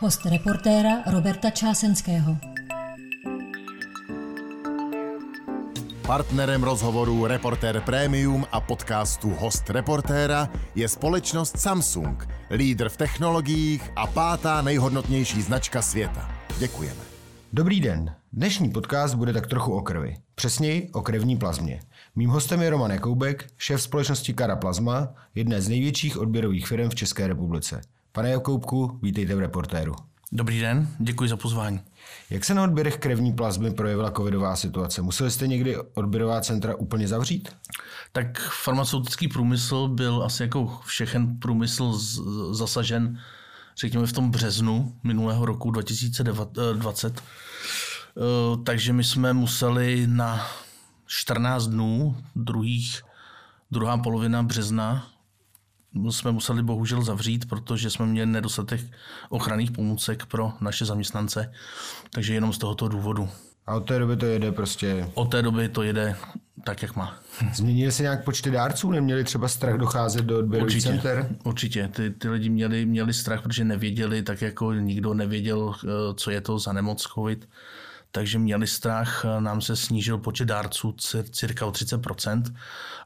Host reportéra Roberta Čásenského. Partnerem rozhovoru Reportér Premium a podcastu Host Reportéra je společnost Samsung, lídr v technologiích a pátá nejhodnotnější značka světa. Děkujeme. Dobrý den. Dnešní podcast bude tak trochu o krvi. Přesněji o krevní plazmě. Mým hostem je Roman Jakoubek, šéf společnosti Kara Plazma, jedné z největších odběrových firm v České republice. Pane Jakoubku, vítejte v reportéru. Dobrý den, děkuji za pozvání. Jak se na odběrech krevní plazmy projevila covidová situace? Museli jste někdy odběrová centra úplně zavřít? Tak farmaceutický průmysl byl asi jako všechen průmysl zasažen, řekněme, v tom březnu minulého roku 2020. Eh, takže my jsme museli na 14 dnů, druhých, druhá polovina března, jsme museli bohužel zavřít, protože jsme měli nedostatek ochranných pomůcek pro naše zaměstnance. Takže jenom z tohoto důvodu. A od té doby to jede prostě... Od té doby to jede tak, jak má. Změnili se nějak počty dárců? Neměli třeba strach docházet do odběrových určitě, center? Určitě. Ty, ty lidi měli, měli strach, protože nevěděli, tak jako nikdo nevěděl, eh, co je to za nemoc COVID takže měli strach, nám se snížil počet dárců cirka o 30%,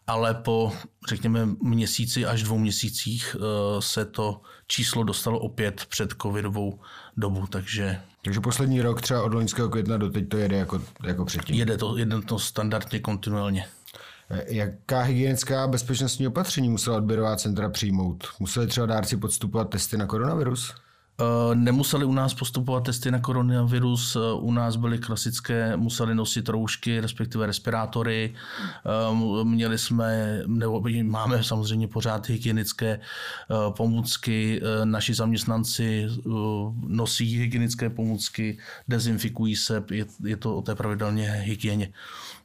ale po, řekněme, měsíci až dvou měsících eh, se to číslo dostalo opět před covidovou dobu, takže... Takže poslední rok třeba od loňského května do teď to jede jako, jako předtím? Jede to, jede to standardně, kontinuálně. Eh, jaká hygienická bezpečnostní opatření musela odběrová centra přijmout? Museli třeba dárci podstupovat testy na koronavirus? Eh, nemuseli u nás postupovat testy na koronavirus, eh, u nás byly klasické, museli nosit roušky, respektive respirátory. Eh, měli jsme, nebo máme samozřejmě pořád hygienické pomůcky, naši zaměstnanci nosí hygienické pomůcky, dezinfikují se, je, je to o té pravidelně hygieně.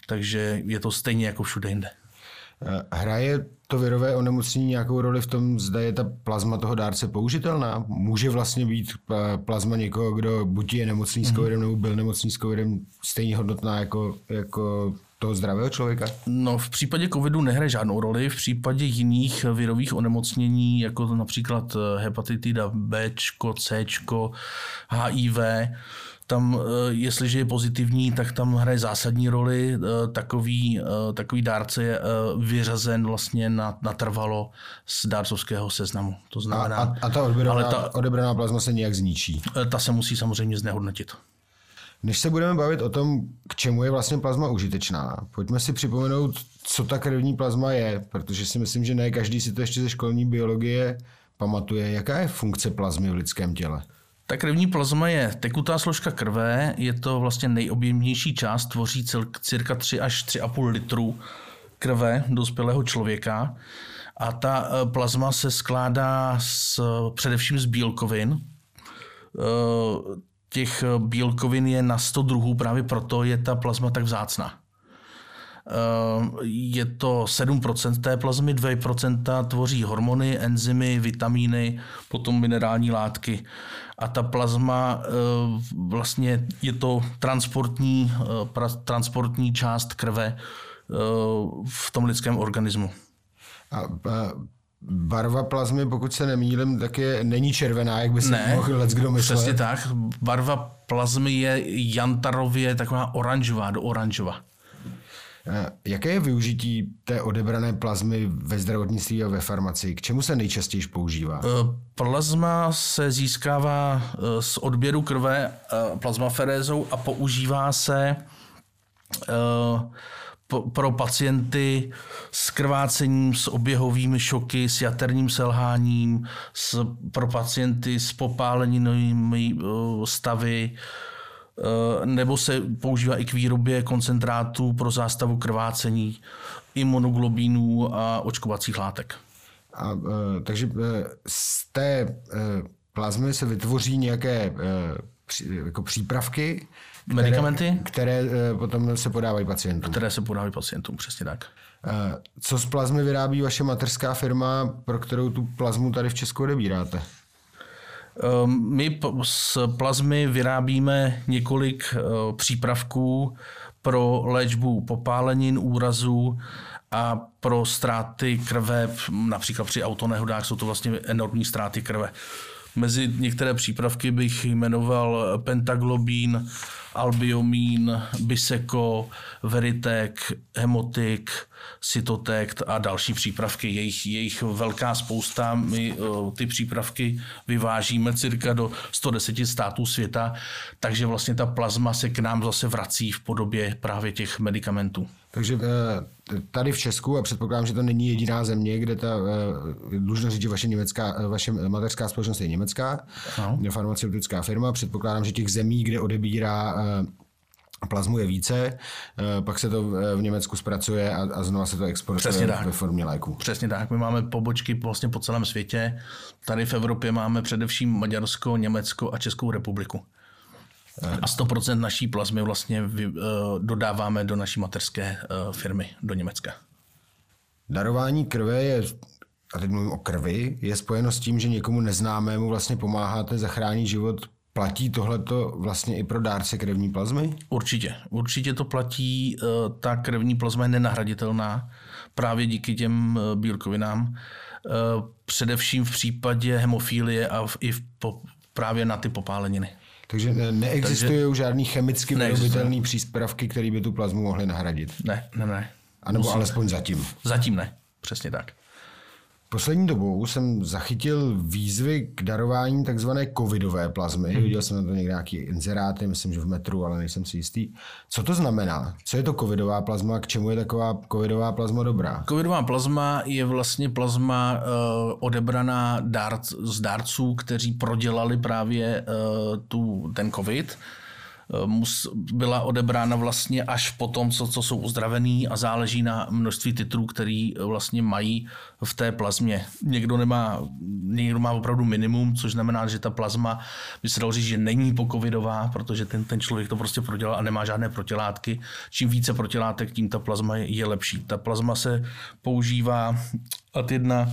Takže je to stejně jako všude jinde. Hraje to virové onemocnění nějakou roli v tom, zda je ta plazma toho dárce použitelná? Může vlastně být eh, plazma někoho, kdo buď je nemocný s mhm. covidem, nebo byl nemocný s covidem, stejně hodnotná jako, jako toho zdravého člověka? No, v případě covidu nehraje žádnou roli. V případě jiných virových onemocnění, jako například eh, hepatitida B, C, HIV, tam, eh, jestliže je pozitivní, tak tam hraje zásadní roli. Eh, takový, eh, takový dárce je vyřazen vlastně na, natrvalo z dárcovského seznamu. To znamená, a, a, a ta, odebraná, ta odebraná plazma se nějak zničí? Ta se musí samozřejmě znehodnotit. Než se budeme bavit o tom, k čemu je vlastně plazma užitečná, pojďme si připomenout, co ta krevní plazma je, protože si myslím, že ne každý si to ještě ze školní biologie pamatuje. Jaká je funkce plazmy v lidském těle? Ta krevní plazma je tekutá složka krve, je to vlastně nejobjemnější část, tvoří cirka 3 až 3,5 litru krve dospělého člověka. A ta e, plazma se skládá z, především z bílkovin. E, těch bílkovin je na 100 druhů, právě proto je ta plazma tak vzácná. Je to 7% té plazmy, 2% tvoří hormony, enzymy, vitamíny, potom minerální látky. A ta plazma eh, vlastně je to transportní, eh, transportní část krve v tom lidském organismu. A, a barva plazmy, pokud se nemýlím, tak je, není červená, jak by se ne, mohl let kdo myslet. Přesně tak. Barva plazmy je jantarově taková oranžová, do oranžova. Eh, jaké je využití té odebrané plazmy ve zdravotnictví a ve farmacii? K čemu se nejčastěji používá? Eh, plazma se získává eh, z odběru krve plazmaferézou a používá se pro pacienty s krvácením, s oběhovými šoky, s jaterním selháním, pro pacienty s popáleninými stavy, nebo se používá i k výrobě koncentrátů pro zástavu krvácení, imunoglobínů a očkovacích látek. A, eh, takže eh, z té plazmy se vytvoří nějaké jako přípravky, které, medicamenty, které potom se podávají pacientům. Které se podávají pacientům, přesně tak. Co z plazmy vyrábí vaše mateřská firma, pro kterou tu plazmu tady v Česku odebíráte? Ehm, my z plazmy vyrábíme několik eh, přípravků pro léčbu popálenin, úrazů a pro ztráty krve, například při autonehodách jsou to vlastně enormní ztráty krve. Mezi některé přípravky bych jmenoval pentaglobín, albiomín, biseko, veritek, hemotik, cytotekt a další přípravky. Jejich, jejich velká spousta. My ty přípravky vyvážíme cirka do 110 států světa, takže vlastně ta plazma se k nám zase vrací v podobě právě těch medicamentů. Takže eh, tady v Česku, a předpokládám, že to není jediná země, kde ta, eh, dlužno říct, že vaše, německá, eh, vaše mateřská společnost je německá, no. farmaceutická firma, předpokládám, že těch zemí, kde odebírá plazmu je více, pak se to v Německu zpracuje a, a znova se to exportuje Přesně tak. ve formě léku. Přesně tak. My máme pobočky vlastně po celém světě. Tady v Evropě máme především Maďarsko, Německo a Českou republiku. A 100% naší plazmy vlastně vy, uh, dodáváme do naší mateřské uh, firmy do Německa. Darování krve je, a teď mluvím o krvi, je spojeno s tím, že někomu neznámému vlastně pomáháte zachránit život. Platí tohleto vlastně i pro dárce krevní plazmy? Určitě. Určitě to platí. Uh, ta krevní plazma je nenahraditelná právě díky těm bílkovinám. Především v případě hemofilie a i v, právě na ty popáleniny. Takže neexistují Takže žádný chemicky vyrobitelný příspravky, které by tu plazmu mohly nahradit? Ne, ne, ne. A nebo Musím. alespoň zatím? Zatím ne, přesně tak. Poslední dobou jsem zachytil výzvy k darování takzvané covidové plazmy. Hmm. Viděl jsem na to někde nějaký inzeráty, myslím, že v metru, ale nejsem si jistý. Co to znamená? Co je to covidová plazma? K čemu je taková covidová plazma dobrá? Covidová plazma je vlastně plazma uh, odebraná dárc, z dárců, kteří prodělali právě uh, tu, ten covid mus, byla odebrána vlastně až po tom, co, co jsou uzdravený a záleží na množství titrů, který vlastně mají v té plazmě. Někdo nemá, někdo má opravdu minimum, což znamená, že ta plazma by se dalo říct, že není pokovidová, protože ten, ten člověk to prostě prodělal a nemá žádné protilátky. Čím více protilátek, tím ta plazma je, je lepší. Ta plazma se používá ad jedna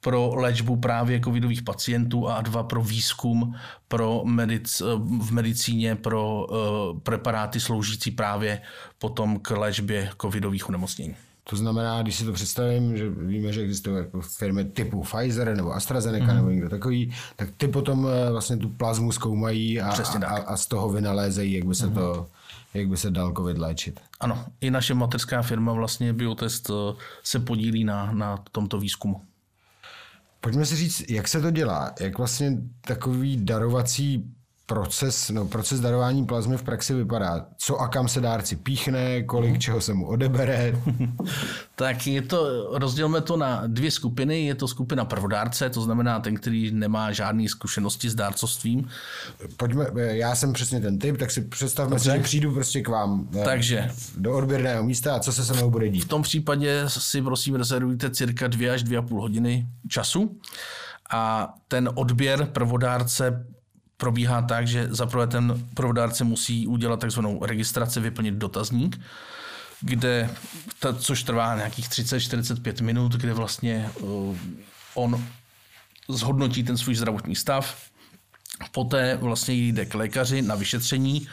pro léčbu právě covidových pacientů a dva pro výzkum pro medic, v medicíně pro uh, preparáty sloužící právě potom k léčbě covidových onemocnění. To znamená, když si to představím, že víme, že existují jako firmy typu Pfizer nebo AstraZeneca mm-hmm. nebo někdo takový, tak ty potom eh, vlastně tu plazmu zkoumají a, a, a z toho vynalézejí, jak by se mm-hmm. to jak by se dal COVID léčit. Ano, i naše mateřská firma vlastně Biotest eh, se podílí na, na tomto výzkumu. Pojďme si říct, jak se to dělá, jak vlastně takový darovací proces, no, proces darování plazmy v praxi vypadá? Co a kam se dárci píchne, kolik mhm. čeho se mu odebere? tak je to, rozdělme to na dvě skupiny. Je to skupina prvodárce, to znamená ten, který nemá žádné zkušenosti s dárcovstvím. Pojďme, já jsem přesně ten typ, tak si představme Dobře. si, že přijdu prostě k vám eh, Takže, do odběrného místa a co se se mnou bude dít. V tom případě si prosím rezervujte cirka dvě až dvě a půl hodiny času a ten odběr prvodárce probíhá tak, že zaprvé ten provodárce musí udělat takzvanou registraci, vyplnit dotazník, kde, ta, což trvá nějakých 30-45 minut, kde vlastně uh, on zhodnotí ten svůj zdravotní stav, poté vlastně jde k lékaři na vyšetření,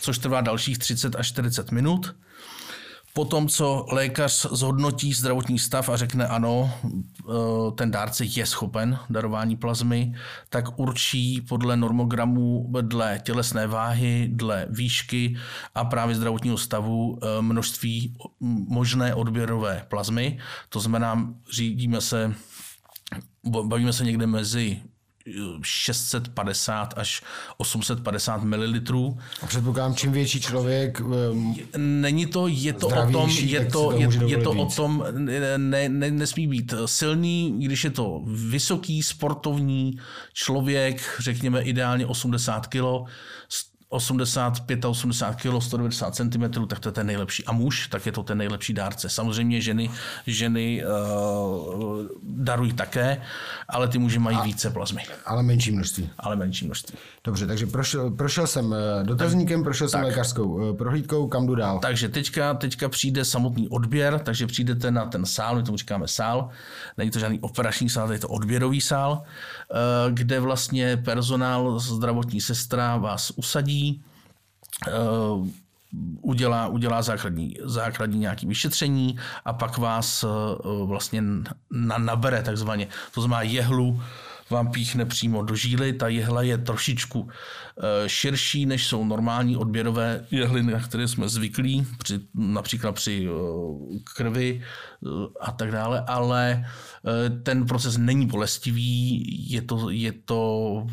což trvá dalších 30 až 40 minut po tom, co lékař zhodnotí zdravotní stav a řekne ano, eh, ten dárce je schopen darování plazmy, tak určí podle normogramu, dle tělesné váhy, dle výšky a právě zdravotního stavu eh, množství možné odběrové plazmy. To znamená, řídíme se, bavíme se někde mezi 650 až 850 ml. A předpokládám, čím větší člověk um, Není to, je to o tom, je to, je, je to o tom, ne, ne, nesmí být silný, když je to vysoký sportovní člověk, řekněme ideálně 80 kg, 85 80 kg, 190 cm, tak to je ten nejlepší. A muž, tak je to ten nejlepší dárce. Samozřejmě ženy, ženy uh, darují také, ale ty muži mají a, více plazmy. Ale menší množství. Ale menší množství. Dobře, takže prošel, prošel jsem eh, dotazníkem, prošel tak, jsem lékařskou eh, prohlídkou, kam jdu dál? Takže teďka, teďka přijde samotný odběr, takže přijdete na ten sál, my tomu říkáme sál, není to žádný operační sál, je to odběrový sál, kde vlastně personál, zdravotní sestra vás usadí, uh, udělá, udělá základní, základní nějaké vyšetření a pak vás uh, vlastně na, nabere takzvaně. To znamená jehlu vám píchne přímo do žíly. Ta jehla je trošičku eh, širší, než jsou normální odběrové jehly, na které jsme zvyklí, při, například při eh, krvi a tak dále, ale ten proces není bolestivý, je to, je to,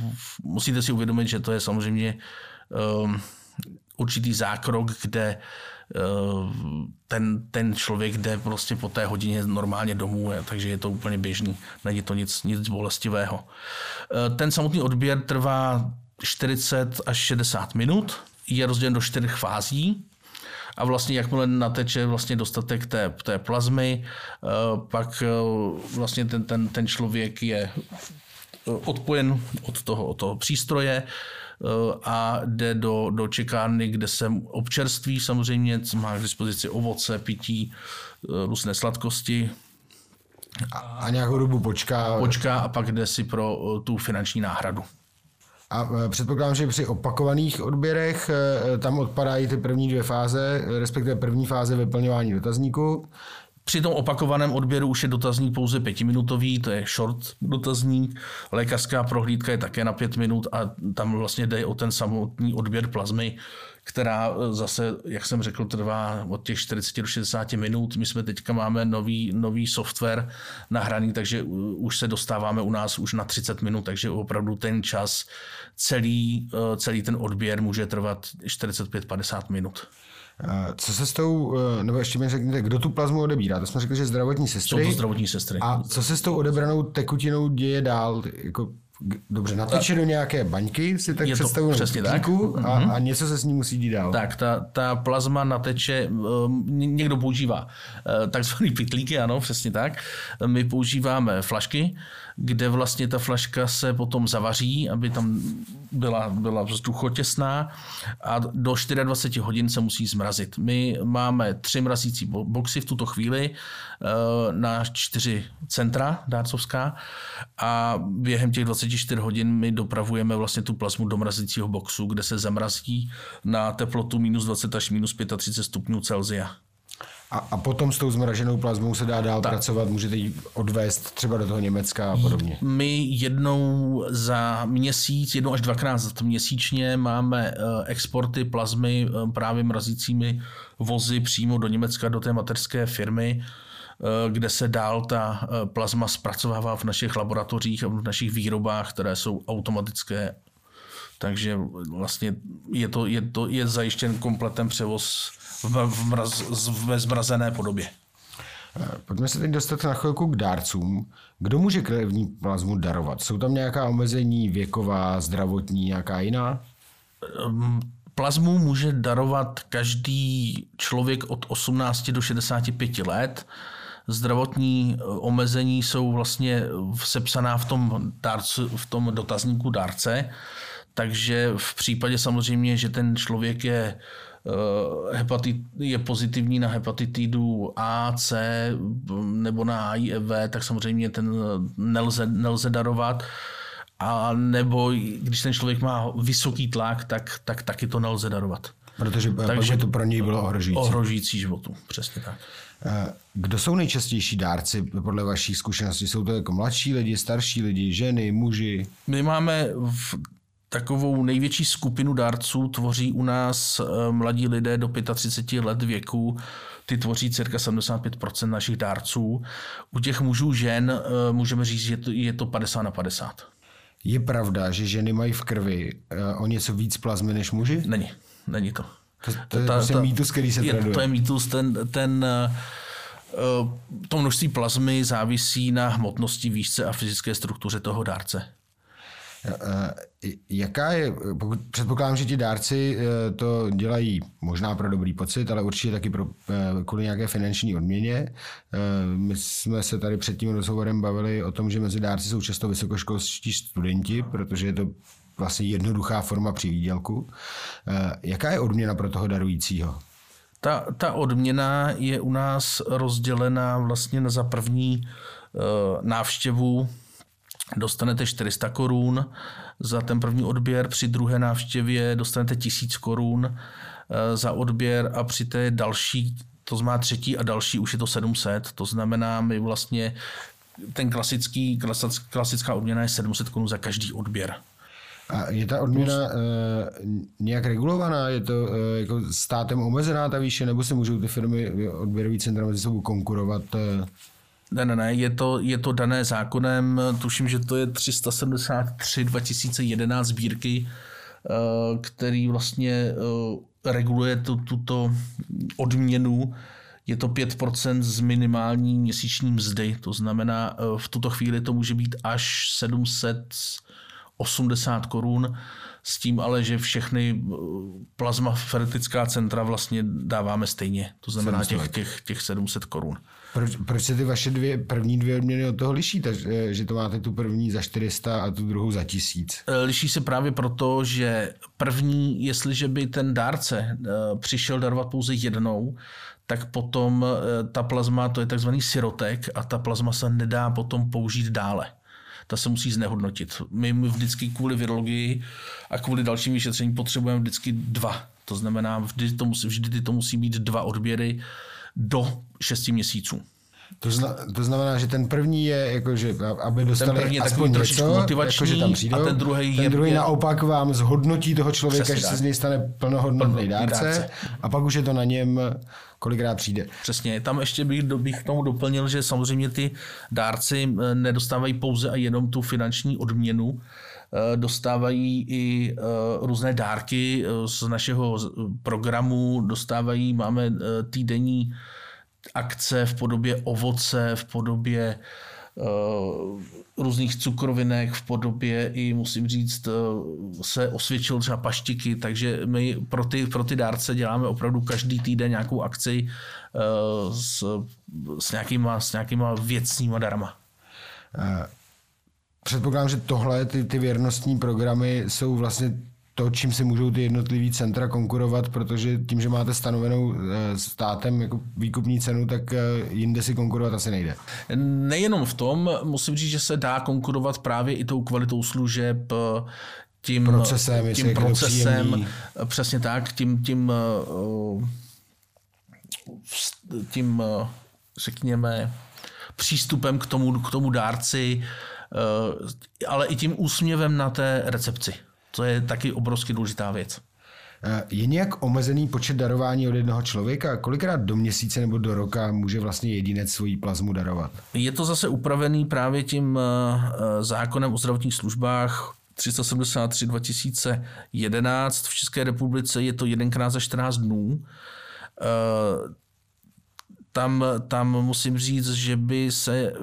musíte si uvědomit, že to je samozřejmě určitý zákrok, kde Eh, ten, ten člověk jde prostě po té hodině normálně domů, takže je to úplně běžný, není to nic, nic bolestivého. Eh, ten samotný odběr trvá 40 až 60 minut, je rozdělen do čtyř fází, a vlastně jakmile nateče vlastně dostatek té, té plazmy, eh, pak vlastně ten, ten, ten člověk je odpojen od toho, od toho přístroje, Eh, a jde do, do čekárny, kde se občerství samozřejmě, má k dispozici ovoce, pití, eh, různé sladkosti. A, a nějakou dobu počká. Počká a pak jde si pro eh, tu finanční náhradu. A předpokládám, že při opakovaných odběrech tam odpadají ty první dvě fáze, respektive první fáze vyplňování dotazníku. Při tom opakovaném odběru už je dotazník pouze pětiminutový, to je short dotazník. Lékařská prohlídka je také na pět minut a tam vlastně jde o ten samotný odběr plazmy, která e, zase, jak jsem řekl, trvá od těch 40 do 60 minut. My jsme teďka máme nový, nový software nahraný, takže už se dostáváme u nás už na 30 minut, takže opravdu ten čas, celý, e, celý ten odběr může trvat 45-50 minut. Co se s tou, eh, nebo ještě mi řekněte, kdo tu plazmu odebírá? To jsme řekli, že zdravotní sestry. Jsou to zdravotní sestry. A co se s tou odebranou tekutinou děje dál? Jako, dobře, nateče do nějaké baňky, si tak představuji, přesně tak. a, a něco se s ní musí dít dál. Tak, ta, ta plazma nateče, ehm, někdo používá eh, takzvaný pitlíky, ano, přesně tak. My používáme flašky, kde vlastně ta flaška se potom zavaří, aby tam byla, byla vzduchotěsná a do 24 hodin se musí zmrazit. My máme tři mrazící boxy v tuto chvíli eh, na čtyři centra dárcovská a během těch 24 hodin my dopravujeme vlastně tu plazmu do mrazícího boxu, kde se zamrazí na teplotu minus 20 až minus 35 stupňů Celsia. A, a potom s tou zmraženou plazmou se dá dál tak. pracovat, můžete ji odvést třeba do toho Německa a podobně. My jednou za měsíc, jednou až dvakrát měsíčně máme eh, exporty plazmy eh, právě mrazícími vozy přímo do Německa, do té mateřské firmy kde se dál ta plazma zpracovává v našich laboratořích a v našich výrobách, které jsou automatické. Takže vlastně je to, je to je zajištěn kompletem převoz v, mraz, ve zmrazené podobě. Eh, pojďme se teď dostat na chvilku k dárcům. Kdo může krevní plazmu darovat? Jsou tam nějaká omezení věková, zdravotní, nějaká jiná? Ehm, plazmu může darovat každý člověk od 18 do 65 let. Zdravotní eh, omezení jsou vlastně sepsaná v tom, dárcu, v tom dotazníku dárce. Takže v případě samozřejmě, že ten člověk je Eh, hepatit, je pozitivní na hepatitidu A, C nebo na HIV, tak samozřejmě ten nelze, nelze darovat. A nebo když ten člověk má vysoký tlak, tak, tak taky to nelze darovat. Protože Takže to pro něj bylo ohrožující. Ohrožující životu, přesně tak. Eh, kdo jsou nejčastější dárci podle vašich zkušeností? Jsou to jako mladší lidi, starší lidi, ženy, muži? My máme v Takovou největší skupinu dárců tvoří u nás eh, mladí lidé do 35 let věku. Ty tvoří cirka 75% našich dárců. U těch mužů žen eh, můžeme říct, že je to 50 na 50. Je pravda, že ženy mají v krvi o něco víc plazmy než muži? Není, není to. To, to je ta, prostě ta, mýtus, který se je, traduje. To je mýtus, ten, ten to množství plazmy závisí na hmotnosti, výšce a fyzické struktuře toho dárce. Eh, jaká je, pokud předpokládám, že ti dárci eh, to dělají možná pro dobrý pocit, ale určitě taky pro, eh, kvůli nějaké finanční odměně. My jsme se tady před tím rozhovorem bavili o tom, že mezi dárci jsou často vysokoškolští studenti, protože je to vlastně jednoduchá forma výdělku. Jaká je odměna pro toho darujícího? Ta, ta odměna je u nás rozdělená vlastně za první návštěvu dostanete 400 korun za ten první odběr, při druhé návštěvě dostanete 1000 korun eh, za odběr a při té další, to znamená třetí a další, už je to 700. To znamená, my vlastně ten klasický, klasická odměna je 700 korun za každý odběr. A je ta odměna uh, nějak regulovaná? Je to uh, jako státem omezená ta výše, nebo se můžou ty firmy odběrový centra mezi sebou konkurovat? Uh? Ne, ne, ne, je to, je to dané zákonem, tuším, že to je 373 2011 sbírky, který vlastně reguluje tu, tuto odměnu. Je to 5% z minimální měsíční mzdy, to znamená, v tuto chvíli to může být až 700 80 korun, s tím ale, že všechny eh, plazmaferetická centra vlastně dáváme stejně. To znamená těch, těch, těch 700 korun. Proč, proč se ty vaše dvě, první dvě odměny od toho liší? Takže, že to máte tu první za 400 a tu druhou za 1000? Eh, liší se právě proto, že první, jestliže by ten dárce eh, přišel darovat pouze jednou, tak potom ta plazma, to je takzvaný sirotek a ta plazma se nedá potom použít dále ta se musí znehodnotit. My vždycky kvůli virologii a kvůli dalším vyšetření potřebujeme vždycky dva. To znamená, vždy to musí, vždy to musí být dva odběry do 6 měsíců. To, zna, to znamená, že ten první je, jako, že aby dostali ten první je aspoň něco, motivační, jako, že tam přijdou, a ten druhý, ten druhý je, naopak vám zhodnotí toho člověka, že se z něj stane plnohodnotný dárce, dárce. a pak už je to na něm, kolikrát přijde. Přesně, tam ještě bych, bych k tomu doplnil, že samozřejmě ty dárci nedostávají pouze a jenom tu finanční odměnu, eh, dostávají i eh, různé dárky z našeho programu, dostávají, máme týdenní akce v podobě ovoce, v podobě uh, různých cukrovinek, v podobě i, musím říct, uh, se osvědčil třeba paštiky, takže my pro ty, pro ty dárce děláme opravdu každý týden nějakou akci uh, s, s, nějakýma, s nějakýma věcnýma darma. Předpokládám, že tohle, ty, ty věrnostní programy jsou vlastně to, čím si můžou ty jednotlivý centra konkurovat, protože tím, že máte stanovenou eh, státem jako výkupní cenu, tak eh, jinde si konkurovat asi nejde. Nejenom v tom, musím říct, že se dá konkurovat právě i tou kvalitou služeb, tím procesem, tím procesem přesně tak, tím, tím, tím, řekněme, přístupem k tomu, k tomu dárci, ale i tím úsměvem na té recepci. To je taky obrovsky důležitá věc. Eh, je nějak omezený počet darování od jednoho člověka? Kolikrát do měsíce nebo do roka může vlastně jedinec svoji plazmu darovat? Je to zase upravený právě tím eh, eh, zákonem o zdravotních službách 373 2011. V České republice je to jedenkrát za 14 dnů. Tam, tam musím říct, že by se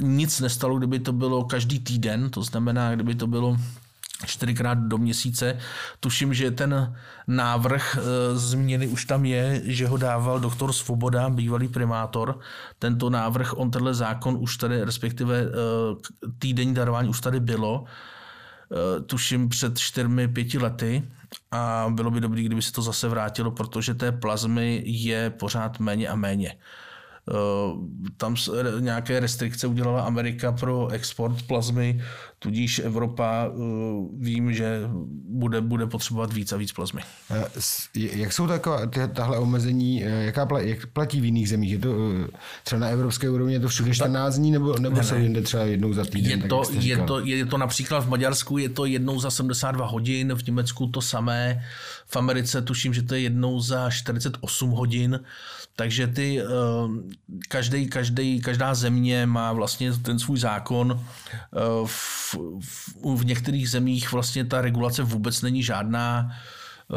nic nestalo, kdyby to bylo každý týden, to znamená, kdyby to bylo čtyřikrát do měsíce. Tuším, že ten návrh e, změny už tam je, že ho dával doktor Svoboda, bývalý primátor. Tento návrh, on tenhle zákon už tady, respektive e, týdenní darování už tady bylo, e, tuším před čtyřmi, pěti lety a bylo by dobré, kdyby se to zase vrátilo, protože té plazmy je pořád méně a méně. Eh, tam nějaké restrikce udělala Amerika pro export plazmy, tudíž Evropa eh, vím, že bude, bude potřebovat víc a víc plazmy. Eh, jak jsou taková, tahle omezení, jaká platí, jak platí v jiných zemích? Je to třeba na evropské úrovni, je to všude 14 dní, nebo, nebo ne, jsou jinde třeba jednou za týden? Je to, je, to, je to například v Maďarsku je to jednou za 72 hodin, v Německu to samé, v Americe tuším, že to je jednou za 48 hodin. Takže ty, každý, každý, každá země má vlastně ten svůj zákon. Eh, v, v, v některých zemích vlastně ta regulace vůbec není žádná. Eh,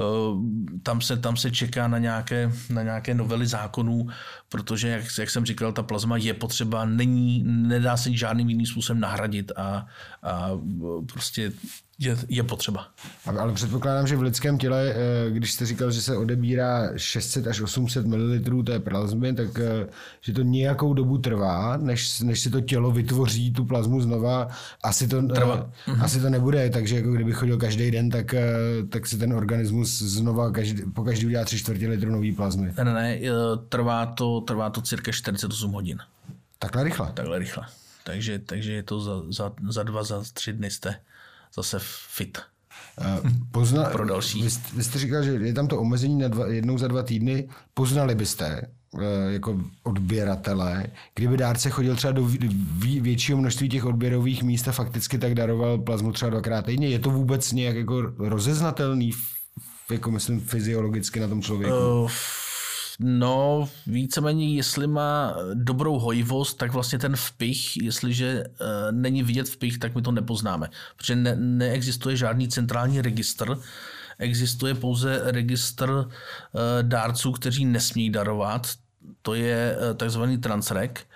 tam se, tam se čeká na nějaké, na nějaké novely zákonů, protože, jak, jak jsem říkal, ta plazma je potřeba, není, nedá se žádným jiným způsobem nahradit a, a prostě je, je potřeba. Ale předpokládám, že v lidském těle, eh, když jste říkal, že se odebírá 600 až 800 ml té plazmy, tak eh, že to nějakou dobu trvá, než, než si to tělo vytvoří tu plazmu znova. Asi to, trvá. Uh, asi to nebude, takže jako kdyby chodil každý den, tak, tak se ten organismus znova každý, po každý udělá 3 čtvrtě litru nový plazmy. Ne, ne, ne, trvá to, trvá to cirka 48 hodin. Takhle rychle? Takhle rychle. Takže, takže je to za, za, za dva, za tři dny jste zase fit. Pozna, pro další. Vy, vy jste říkal, že je tam to omezení na dva, jednou za dva týdny. Poznali byste, eh, jako odběratele, kdyby dárce chodil třeba do většího množství těch odběrových míst a fakticky tak daroval plazmu třeba dvakrát týdně, je to vůbec nějak jako rozeznatelný, jako myslím fyziologicky na tom člověku? Uh, no, víceméně, jestli má dobrou hojivost, tak vlastně ten vpich, jestliže uh, není vidět vpich, tak my to nepoznáme, protože ne, neexistuje žádný centrální registr, existuje pouze registr uh, dárců, kteří nesmí darovat, to je uh, takzvaný transrek,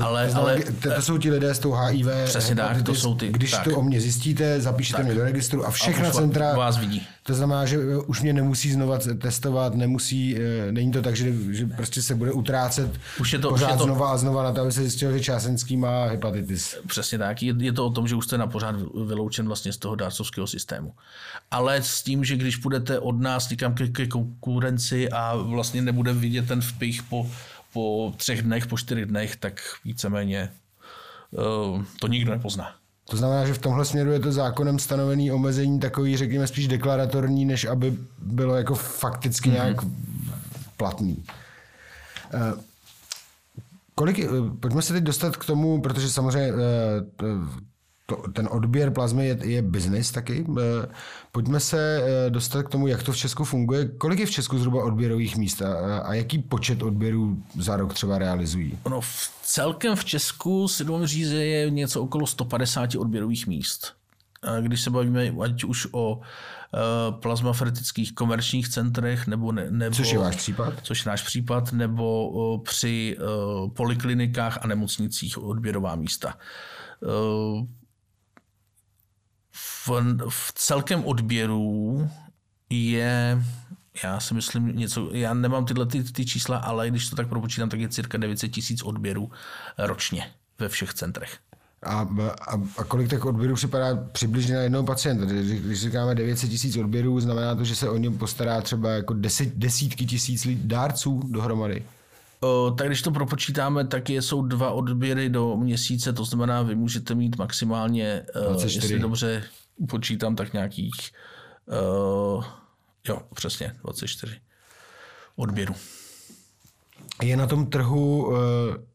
ale, to, ale, to, to jsou ti lidé s tou HIV. Přesně tak, to jsou ty. Když tak. to o mě zjistíte, zapíšete mě do registru a všechna a centra vás vidí. To znamená, že už mě nemusí znova testovat, nemusí, eh, není to tak, že, že prostě se bude utrácet už je to, pořád už je to, znova a znova na to, aby se zjistil, že Čásenský má hepatitis. Přesně tak, je, je to o tom, že už jste na pořád vyloučen vlastně z toho dárcovského systému. Ale s tím, že když půjdete od nás někam ke, ke konkurenci a vlastně nebude vidět ten vpich po po třech dnech, po čtyřech dnech, tak víceméně uh, to nikdo nepozná. To znamená, že v tomhle směru je to zákonem stanovený omezení takový, řekněme, spíš deklaratorní, než aby bylo jako fakticky mm-hmm. nějak platný. Uh, kolik, uh, pojďme se teď dostat k tomu, protože samozřejmě to, ten odběr plazmy je, je biznis taky. Eh, pojďme se eh, dostat k tomu, jak to v Česku funguje. Kolik je v Česku zhruba odběrových míst a, a jaký počet odběrů za rok třeba realizují? No, v celkem v Česku si dovolím říct, že je něco okolo 150 odběrových míst. Když se bavíme ať už o eh, plazmaferetických komerčních centrech, nebo, ne, nebo což je váš případ? Což je náš případ, nebo při poliklinikách a nemocnicích odběrová místa v, v celkem odběrů je, já si myslím něco, já nemám tyhle ty, ty čísla, ale když to tak propočítám, tak je cirka 900 tisíc odběrů ročně ve všech centrech. A, a, a kolik těch odběrů připadá přibližně na jednoho pacienta? Když říkáme 900 tisíc odběrů, znamená to, že se o něm postará třeba jako deset, desítky tisíc dárců dohromady? O, tak když to propočítáme, tak je, jsou dva odběry do měsíce, to znamená, vy můžete mít maximálně, 24. jestli dobře počítám, tak nějakých, uh, jo, přesně, 24 odběrů. Je na tom trhu uh,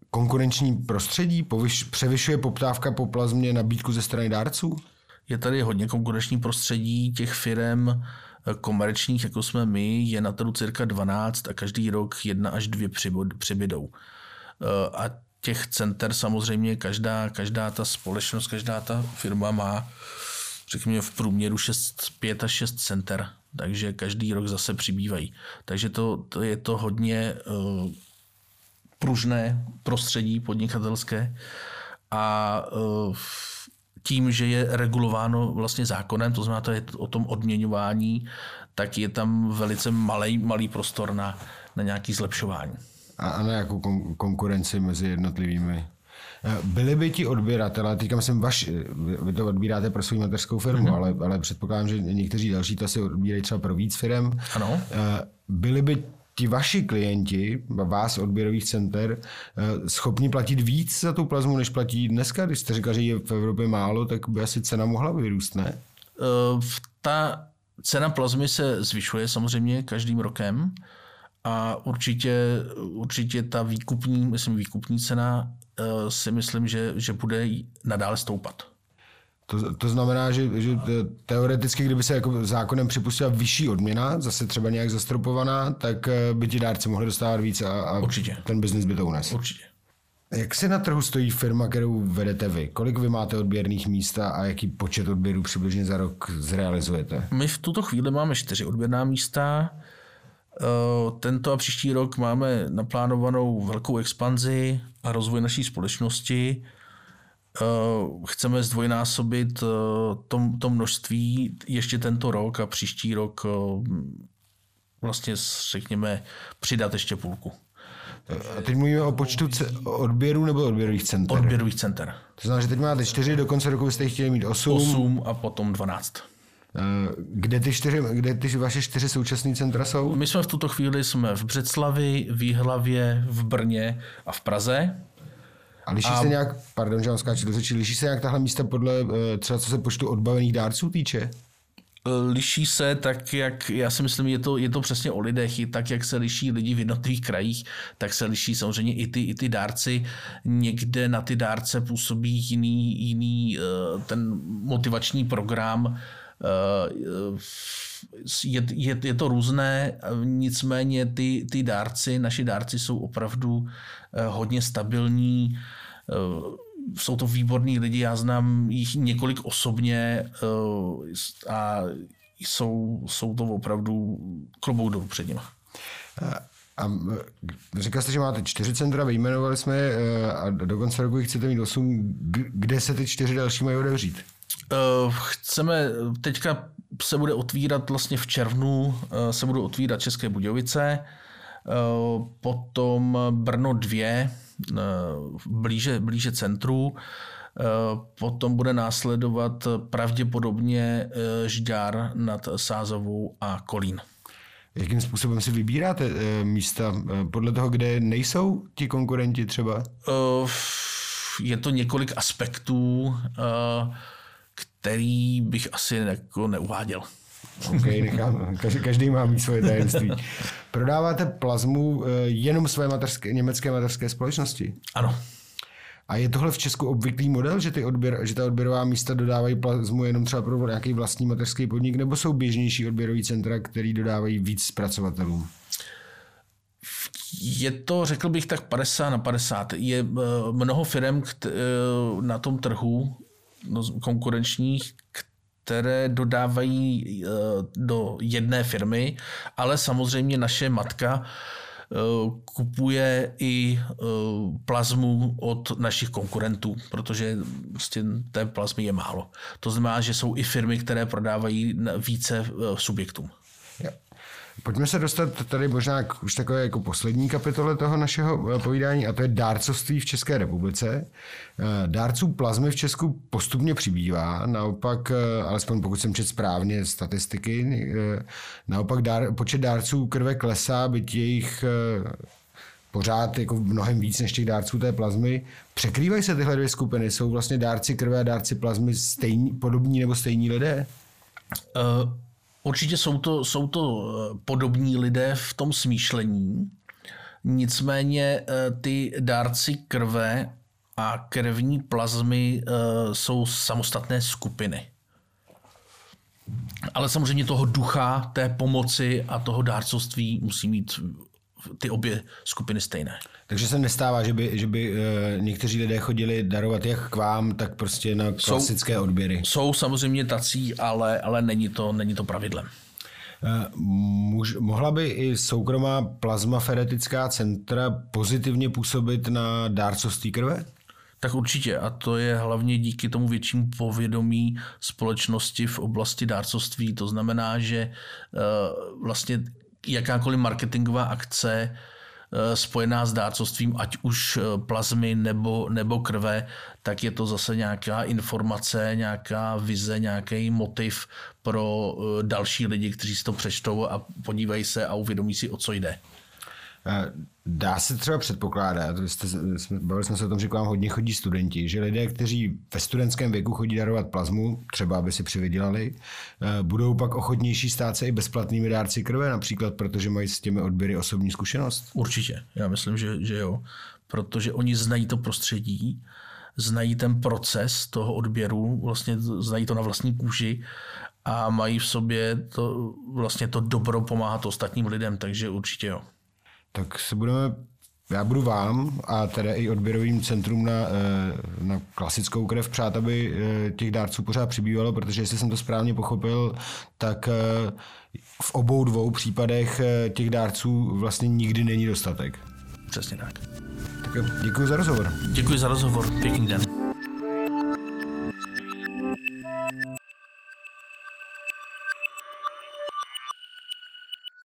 konkurenční prostředí? Povyš, převyšuje poptávka po plazmě nabídku ze strany dárců? Je tady hodně konkurenční prostředí těch firm komerčních, jako jsme my, je na trhu cirka 12 a každý rok jedna až dvě přibydou. Eh, a těch center samozřejmě každá, každá ta společnost, každá ta firma má řekněme v průměru 6, 5 až 6 center, takže každý rok zase přibývají. Takže to, to je to hodně uh, pružné prostředí podnikatelské a uh, tím, že je regulováno vlastně zákonem, to znamená, to je o tom odměňování, tak je tam velice malý, malý prostor na, na nějaký zlepšování. A, a na jakou kon- konkurenci mezi jednotlivými byli by ti odběratele, teďka myslím, vaš, vy to odbíráte pro svou mateřskou firmu, mm-hmm. ale, ale předpokládám, že někteří další to asi odbírají třeba pro víc firm. Ano. Eh, byli by ti vaši klienti, vás odběrových center, eh, schopni platit víc za tu plazmu, než platí dneska? Když jste říkal, že je v Evropě málo, tak by asi cena mohla vyrůst, ne? Ta cena plazmy se zvyšuje samozřejmě každým rokem a určitě, určitě ta výkupní, myslím, výkupní cena Eh, si myslím, že, že bude nadále stoupat. To, to znamená, že, že teoreticky, kdyby se jako zákonem připustila vyšší odměna, zase třeba nějak zastropovaná, tak eh, by ti dárci mohli dostávat víc a, a Určitě. ten biznis by to unesl. Určitě. Jak se na trhu stojí firma, kterou vedete vy? Kolik vy máte odběrných místa a jaký počet odběrů přibližně za rok zrealizujete? My v tuto chvíli máme čtyři odběrná místa. Eh, tento a příští rok máme naplánovanou velkou expanzi a rozvoj naší společnosti. Eh, chceme zdvojnásobit eh, to, to množství ještě tento rok a příští rok vlastně, řekněme, přidat ještě půlku. A teď mluvíme o počtu odběrů nebo odběrových center? Odběrových center. To znamená, že teď máte čtyři, do konce roku byste chtěli mít osm. Osm a potom dvanáct. Eh, kde ty, čtyři, kde ty vaše čtyři současné centra jsou? My jsme v tuto chvíli jsme v Břeclavi, v Jihlavě, v Brně a v Praze. A liší a... se nějak, pardon, že vám skáču do řeči, liší se nějak tahle místa podle eh, třeba co se počtu odbavených dárců týče? Liší se tak, jak já si myslím, je to, je to přesně o lidech, i tak, jak se liší lidi v jednotlivých krajích, tak se liší samozřejmě i ty, i ty dárci. Někde na ty dárce působí jiný, jiný eh, ten motivační program, eh, je, je, je to různé, nicméně ty, ty dárci, naši dárci jsou opravdu eh, hodně stabilní, jsou to výborní lidi, já znám jich několik osobně a jsou, jsou to opravdu klobouk dolů před nimi. A říkal jste, že máte čtyři centra, vyjmenovali jsme je eh, a do konce roku jich chcete mít osm. Kde se ty čtyři další mají otevřít? Uh, chceme, teďka se bude otvírat vlastně v červnu, uh, se budou otvírat České Budějovice, uh, potom Brno 2, blíže, blíže centru. Potom bude následovat pravděpodobně Žďár nad Sázovou a Kolín. Jakým způsobem si vybíráte místa? Podle toho, kde nejsou ti konkurenti třeba? Je to několik aspektů, který bych asi jako neuváděl. OK, nechám. Každý, každý má mít svoje tajemství. Prodáváte plazmu eh, jenom své materské, německé materské společnosti? Ano. A je tohle v Česku obvyklý model, že, ty odběr, že ta odběrová místa dodávají plazmu jenom třeba pro nějaký vlastní materský podnik, nebo jsou běžnější odběrový centra, který dodávají víc zpracovatelům? Je to, řekl bych, tak 50 na 50. Je eh, mnoho firm eh, na tom trhu konkurenčních, které dodávají eh, do jedné firmy, ale samozřejmě naše matka eh, kupuje i eh, plazmu od našich konkurentů, protože prostě té plazmy je málo. To znamená, že jsou i firmy, které prodávají více subjektům. Pojďme se dostat tady možná k už takové jako poslední kapitole toho našeho eh, povídání a to je dárcovství v České republice. Eh, dárců plazmy v Česku postupně přibývá, naopak, eh, alespoň pokud jsem čet správně statistiky, naopak dár, počet dárců krve klesá, byť jejich pořád jako mnohem víc než těch dárců té plazmy. Překrývají se tyhle dvě skupiny? Jsou vlastně dárci krve a dárci plazmy stejní, podobní nebo stejní lidé? Uh... Určitě jsou to, jsou to eh, podobní lidé v tom smýšlení, nicméně eh, ty dárci krve a krevní plazmy eh, jsou samostatné skupiny. Ale samozřejmě toho ducha, té pomoci a toho dárcovství musí mít ty obě skupiny stejné. Takže se nestává, že by, že by uh, někteří lidé chodili darovat jak k vám, tak prostě na klasické jsou, odběry. Jsou samozřejmě tací, ale, ale není, to, není to pravidlem. Muž, mohla by i soukromá plazmaferetická centra pozitivně působit na dárcovství krve? Tak určitě a to je hlavně díky tomu většímu povědomí společnosti v oblasti dárcovství. To znamená, že eh, vlastně jakákoliv marketingová akce Eh, spojená s dárcovstvím, ať už eh, plazmy nebo, nebo krve, tak je to zase nějaká informace, nějaká vize, nějaký motiv pro eh, další lidi, kteří si to přečtou a podívají se a uvědomí si, o co jde. Dá se třeba předpokládat, jste, bavili jsme se o tom, že k vám hodně chodí studenti, že lidé, kteří ve studentském věku chodí darovat plazmu, třeba aby si přivydělali, eh, budou pak ochotnější stát se i bezplatnými dárci krve, například protože mají s těmi odběry osobní zkušenost? Určitě, já myslím, že, že jo, protože oni znají to prostředí, znají ten proces toho odběru, vlastně znají to na vlastní kůži a mají v sobě to, vlastně to dobro pomáhat ostatním lidem, takže určitě jo tak se budeme já budu vám a teda i odběrovým centrum na, eh, na klasickou krev přát, aby eh, těch dárců pořád přibývalo, protože jestli jsem to správně pochopil, tak eh, v obou dvou případech těch dárců vlastně nikdy není dostatek. Přesně tak. Tak děkuji za rozhovor. Děkuji za rozhovor. Pěkný den.